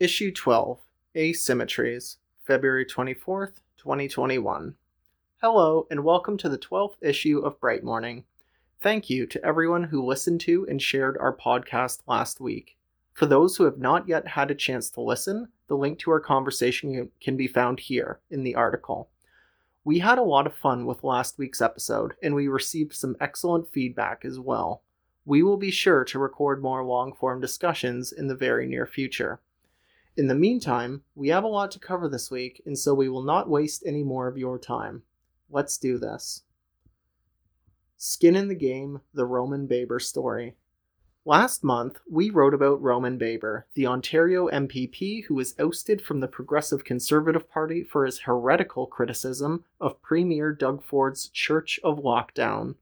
Issue 12 Asymmetries, February 24th, 2021. Hello, and welcome to the 12th issue of Bright Morning. Thank you to everyone who listened to and shared our podcast last week. For those who have not yet had a chance to listen, the link to our conversation can be found here in the article. We had a lot of fun with last week's episode, and we received some excellent feedback as well. We will be sure to record more long form discussions in the very near future. In the meantime, we have a lot to cover this week, and so we will not waste any more of your time. Let's do this. Skin in the Game The Roman Baber Story. Last month, we wrote about Roman Baber, the Ontario MPP who was ousted from the Progressive Conservative Party for his heretical criticism of Premier Doug Ford's Church of Lockdown.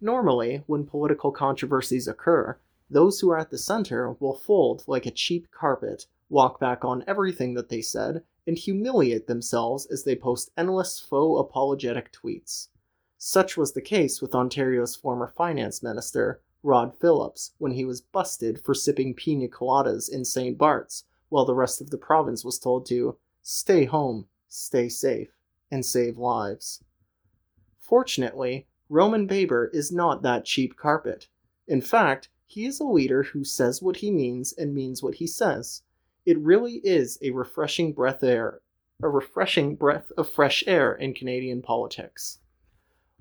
Normally, when political controversies occur, those who are at the center will fold like a cheap carpet, walk back on everything that they said, and humiliate themselves as they post endless faux apologetic tweets. Such was the case with Ontario's former finance minister, Rod Phillips, when he was busted for sipping pina coladas in St. Bart's, while the rest of the province was told to stay home, stay safe, and save lives. Fortunately, Roman Baber is not that cheap carpet. In fact, he is a leader who says what he means and means what he says. It really is a refreshing breath air, a refreshing breath of fresh air in Canadian politics.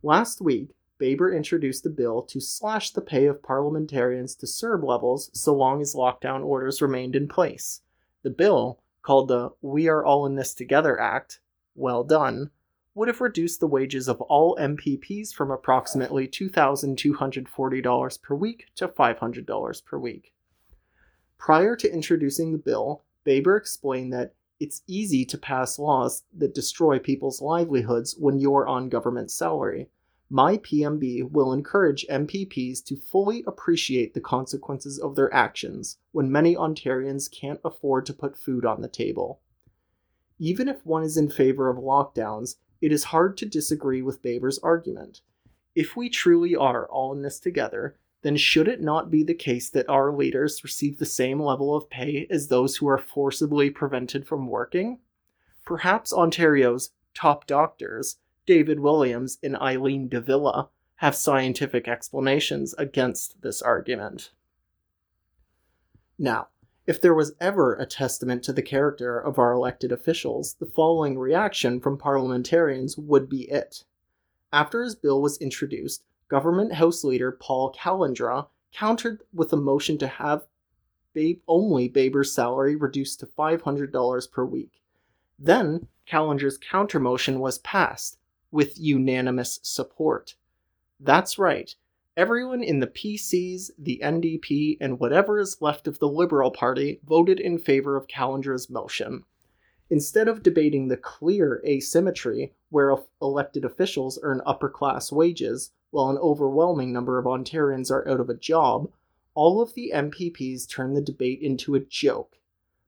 Last week, Baber introduced a bill to slash the pay of parliamentarians to CERB levels so long as lockdown orders remained in place. The bill, called the We Are All in This Together Act, well done, would have reduced the wages of all MPPs from approximately $2,240 per week to $500 per week. Prior to introducing the bill, Baber explained that it's easy to pass laws that destroy people's livelihoods when you're on government salary. My PMB will encourage MPPs to fully appreciate the consequences of their actions when many Ontarians can't afford to put food on the table. Even if one is in favor of lockdowns, it is hard to disagree with Baber's argument. If we truly are all in this together, then should it not be the case that our leaders receive the same level of pay as those who are forcibly prevented from working? Perhaps Ontario's top doctors, David Williams and Eileen de Villa, have scientific explanations against this argument. Now, if there was ever a testament to the character of our elected officials, the following reaction from parliamentarians would be it. After his bill was introduced, Government House Leader Paul Calandra countered with a motion to have Babe only Baber's salary reduced to $500 per week. Then, Calandra's counter motion was passed with unanimous support. That's right, Everyone in the PCs, the NDP, and whatever is left of the Liberal Party voted in favor of Calandra's motion. Instead of debating the clear asymmetry where elected officials earn upper class wages while an overwhelming number of Ontarians are out of a job, all of the MPPs turned the debate into a joke.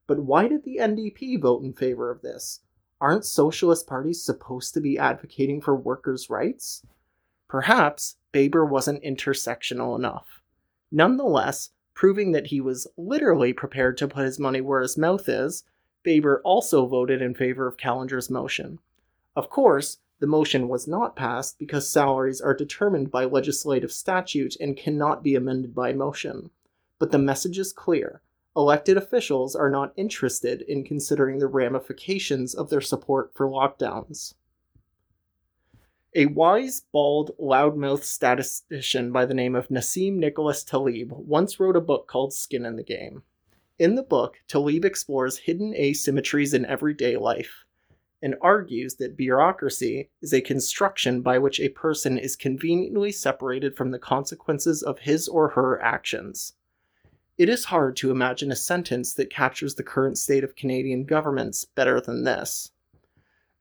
But why did the NDP vote in favor of this? Aren't socialist parties supposed to be advocating for workers' rights? Perhaps Baber wasn't intersectional enough. Nonetheless, proving that he was literally prepared to put his money where his mouth is, Baber also voted in favor of Calandra's motion. Of course, the motion was not passed because salaries are determined by legislative statute and cannot be amended by motion. But the message is clear. Elected officials are not interested in considering the ramifications of their support for lockdowns. A wise, bald, loudmouth statistician by the name of Nassim Nicholas Taleb once wrote a book called Skin in the Game. In the book, Taleb explores hidden asymmetries in everyday life and argues that bureaucracy is a construction by which a person is conveniently separated from the consequences of his or her actions. It is hard to imagine a sentence that captures the current state of Canadian governments better than this.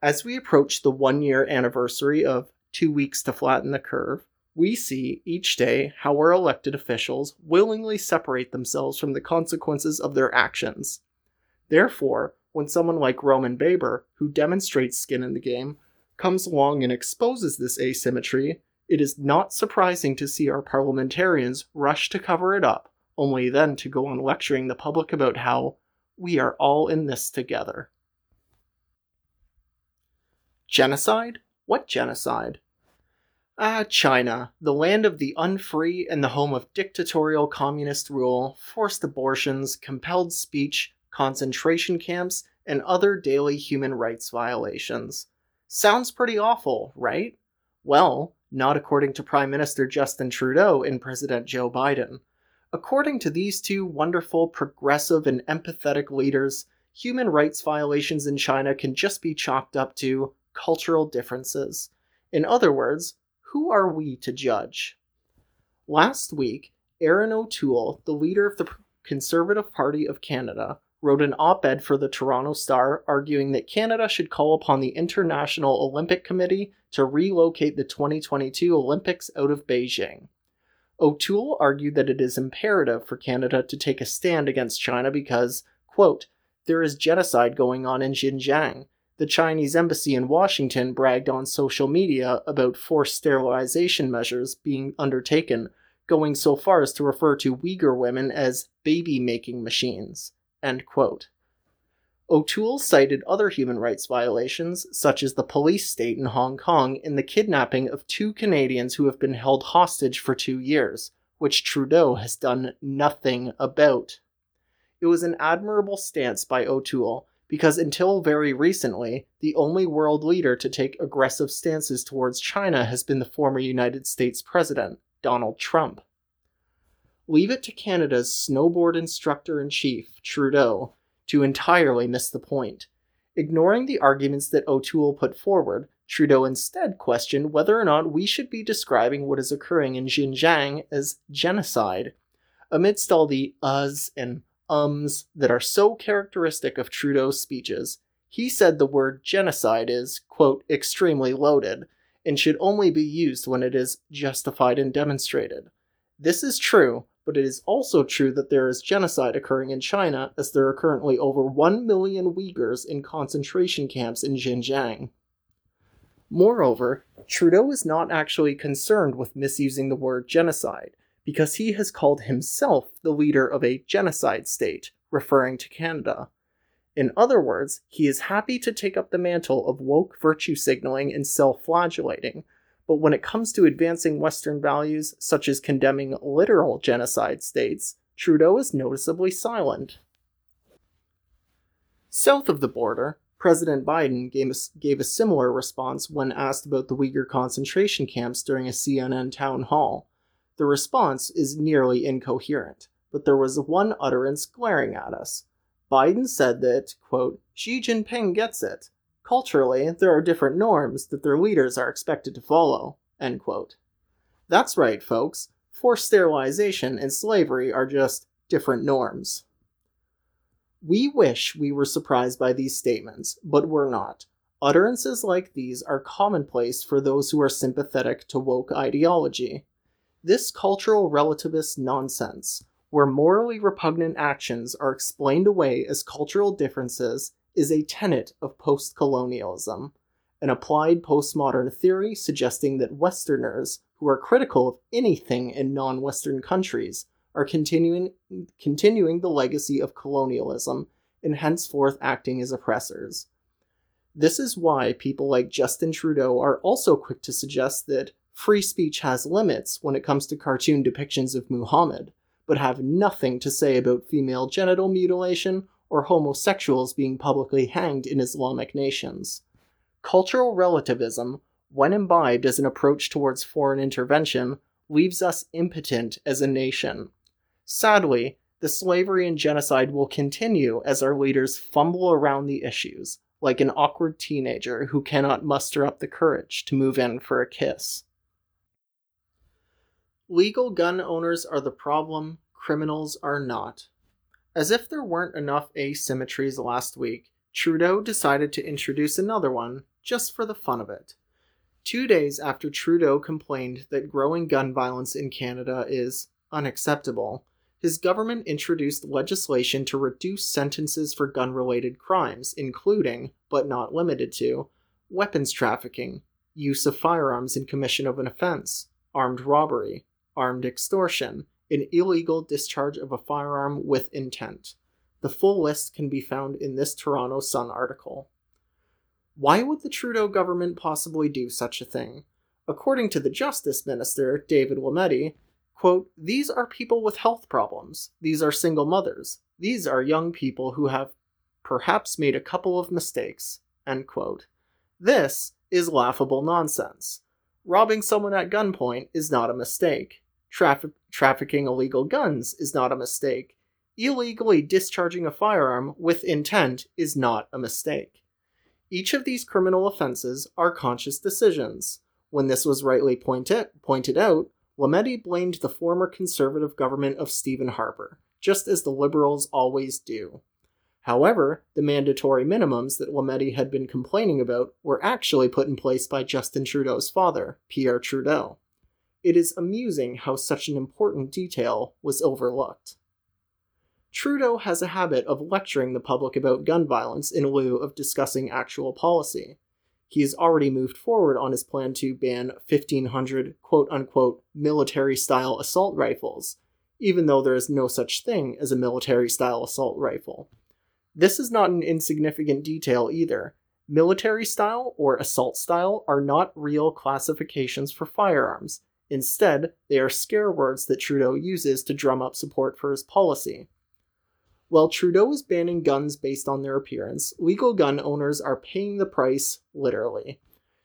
As we approach the one year anniversary of Two Weeks to Flatten the Curve, we see each day how our elected officials willingly separate themselves from the consequences of their actions. Therefore, when someone like Roman Baber, who demonstrates skin in the game, comes along and exposes this asymmetry, it is not surprising to see our parliamentarians rush to cover it up, only then to go on lecturing the public about how We are all in this together. Genocide? What genocide? Ah, China, the land of the unfree and the home of dictatorial communist rule, forced abortions, compelled speech, concentration camps, and other daily human rights violations. Sounds pretty awful, right? Well, not according to Prime Minister Justin Trudeau and President Joe Biden. According to these two wonderful, progressive, and empathetic leaders, human rights violations in China can just be chalked up to cultural differences. In other words, who are we to judge? Last week, Erin O'Toole, the leader of the Conservative Party of Canada, wrote an op ed for the Toronto Star arguing that Canada should call upon the International Olympic Committee to relocate the 2022 Olympics out of Beijing. O'Toole argued that it is imperative for Canada to take a stand against China because, quote, there is genocide going on in Xinjiang, the Chinese embassy in Washington bragged on social media about forced sterilization measures being undertaken, going so far as to refer to Uyghur women as baby making machines. O'Toole cited other human rights violations, such as the police state in Hong Kong and the kidnapping of two Canadians who have been held hostage for two years, which Trudeau has done nothing about. It was an admirable stance by O'Toole because until very recently, the only world leader to take aggressive stances towards China has been the former United States President, Donald Trump. Leave it to Canada's snowboard instructor in chief, Trudeau, to entirely miss the point. Ignoring the arguments that O'Toole put forward, Trudeau instead questioned whether or not we should be describing what is occurring in Xinjiang as genocide. Amidst all the uhs and ums that are so characteristic of Trudeau's speeches, he said the word genocide is, quote, extremely loaded and should only be used when it is justified and demonstrated. This is true, but it is also true that there is genocide occurring in China, as there are currently over 1 million Uyghurs in concentration camps in Xinjiang. Moreover, Trudeau is not actually concerned with misusing the word genocide because he has called himself the leader of a genocide state, referring to Canada. In other words, he is happy to take up the mantle of woke virtue signaling and self flagellating, but when it comes to advancing Western values, such as condemning literal genocide states, Trudeau is noticeably silent. South of the border, President Biden gave a, gave a similar response when asked about the Uyghur concentration camps during a CNN town hall. The response is nearly incoherent, but there was one utterance glaring at us. Biden said that, quote, Xi Jinping gets it. Culturally, there are different norms that their leaders are expected to follow, end quote. That's right, folks. Forced sterilization and slavery are just different norms. We wish we were surprised by these statements, but we're not. Utterances like these are commonplace for those who are sympathetic to woke ideology. This cultural relativist nonsense, where morally repugnant actions are explained away as cultural differences, is a tenet of postcolonialism, an applied postmodern theory suggesting that Westerners who are critical of anything in non Western countries are continuing, continuing the legacy of colonialism and henceforth acting as oppressors. This is why people like Justin Trudeau are also quick to suggest that free speech has limits when it comes to cartoon depictions of Muhammad, but have nothing to say about female genital mutilation or homosexuals being publicly hanged in Islamic nations. Cultural relativism, when imbibed as an approach towards foreign intervention, leaves us impotent as a nation. Sadly, the slavery and genocide will continue as our leaders fumble around the issues, like an awkward teenager who cannot muster up the courage to move in for a kiss. Legal gun owners are the problem, criminals are not. As if there weren't enough asymmetries last week, Trudeau decided to introduce another one just for the fun of it. Two days after Trudeau complained that growing gun violence in Canada is unacceptable, his government introduced legislation to reduce sentences for gun related crimes, including, but not limited to, weapons trafficking, use of firearms in commission of an offense, armed robbery, armed extortion, and illegal discharge of a firearm with intent. The full list can be found in this Toronto Sun article. Why would the Trudeau government possibly do such a thing? According to the Justice Minister, David Lametti, quote, These are people with health problems. These are single mothers. These are young people who have perhaps made a couple of mistakes. End quote. This is laughable nonsense. Robbing someone at gunpoint is not a mistake. Traf- trafficking illegal guns is not a mistake. Illegally discharging a firearm with intent is not a mistake. Each of these criminal offenses are conscious decisions. When this was rightly pointed, pointed out, Lametti blamed the former conservative government of Stephen Harper, just as the Liberals always do. However, the mandatory minimums that Lametti had been complaining about were actually put in place by Justin Trudeau's father, Pierre Trudeau. It is amusing how such an important detail was overlooked. Trudeau has a habit of lecturing the public about gun violence in lieu of discussing actual policy. He has already moved forward on his plan to ban 1,500 quote unquote military style assault rifles, even though there is no such thing as a military style assault rifle. This is not an insignificant detail either. Military style or assault style are not real classifications for firearms. Instead, they are scare words that Trudeau uses to drum up support for his policy. While Trudeau is banning guns based on their appearance, legal gun owners are paying the price literally.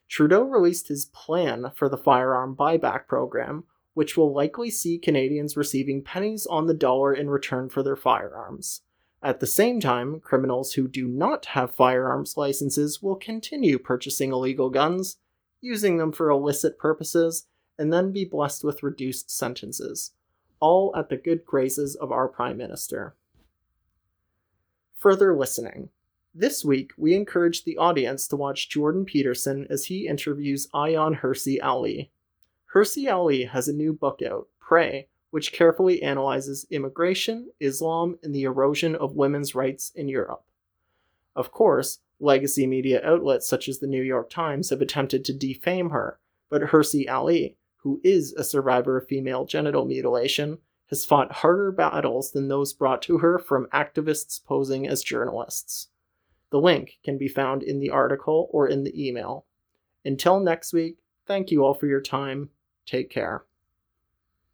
Trudeau released his plan for the firearm buyback program, which will likely see Canadians receiving pennies on the dollar in return for their firearms. At the same time, criminals who do not have firearms licenses will continue purchasing illegal guns, using them for illicit purposes, and then be blessed with reduced sentences, all at the good graces of our Prime Minister. Further listening. This week, we encourage the audience to watch Jordan Peterson as he interviews Ayaan Hirsi Ali. Hirsi Ali has a new book out, Prey, which carefully analyzes immigration, Islam, and the erosion of women's rights in Europe. Of course, legacy media outlets such as the New York Times have attempted to defame her, but Hirsi Ali, who is a survivor of female genital mutilation, has fought harder battles than those brought to her from activists posing as journalists. The link can be found in the article or in the email. Until next week, thank you all for your time. Take care.